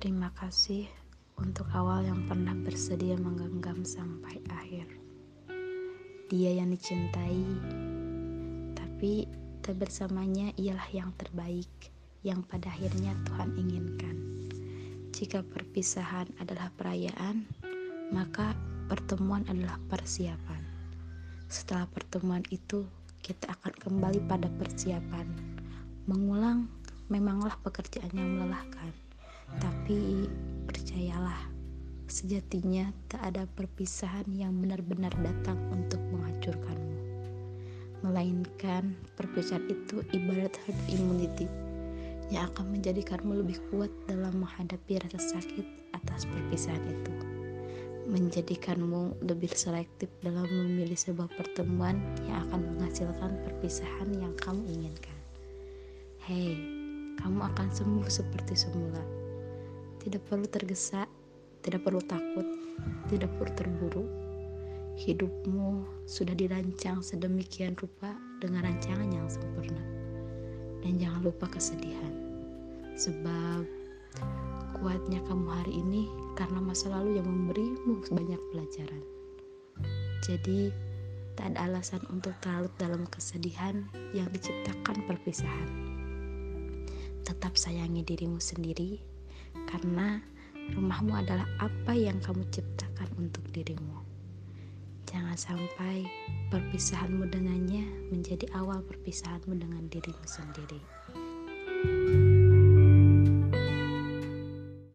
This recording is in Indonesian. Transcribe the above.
kasih untuk awal yang pernah bersedia menggenggam sampai akhir. Dia yang dicintai, tapi tak bersamanya ialah yang terbaik yang pada akhirnya Tuhan inginkan. Jika perpisahan adalah perayaan, maka pertemuan adalah persiapan. Setelah pertemuan itu, kita akan kembali pada persiapan. Mengulang memanglah pekerjaan yang melelahkan, tapi percayalah, sejatinya tak ada perpisahan yang benar-benar datang untuk menghancurkanmu. Melainkan perpisahan itu ibarat herd immunity yang akan menjadikanmu lebih kuat dalam menghadapi rasa sakit atas perpisahan itu. Menjadikanmu lebih selektif dalam memilih sebuah pertemuan yang akan menghasilkan perpisahan yang kamu inginkan. Hei, kamu akan sembuh seperti semula. Tidak perlu tergesa, tidak perlu takut, tidak perlu terburu. Hidupmu sudah dirancang sedemikian rupa dengan rancangan yang sempurna. Dan jangan lupa kesedihan. Sebab kuatnya kamu hari ini karena masa lalu yang memberimu banyak pelajaran. Jadi, tak ada alasan untuk terlalu dalam kesedihan yang diciptakan perpisahan tetap sayangi dirimu sendiri karena rumahmu adalah apa yang kamu ciptakan untuk dirimu. Jangan sampai perpisahanmu dengannya menjadi awal perpisahanmu dengan dirimu sendiri.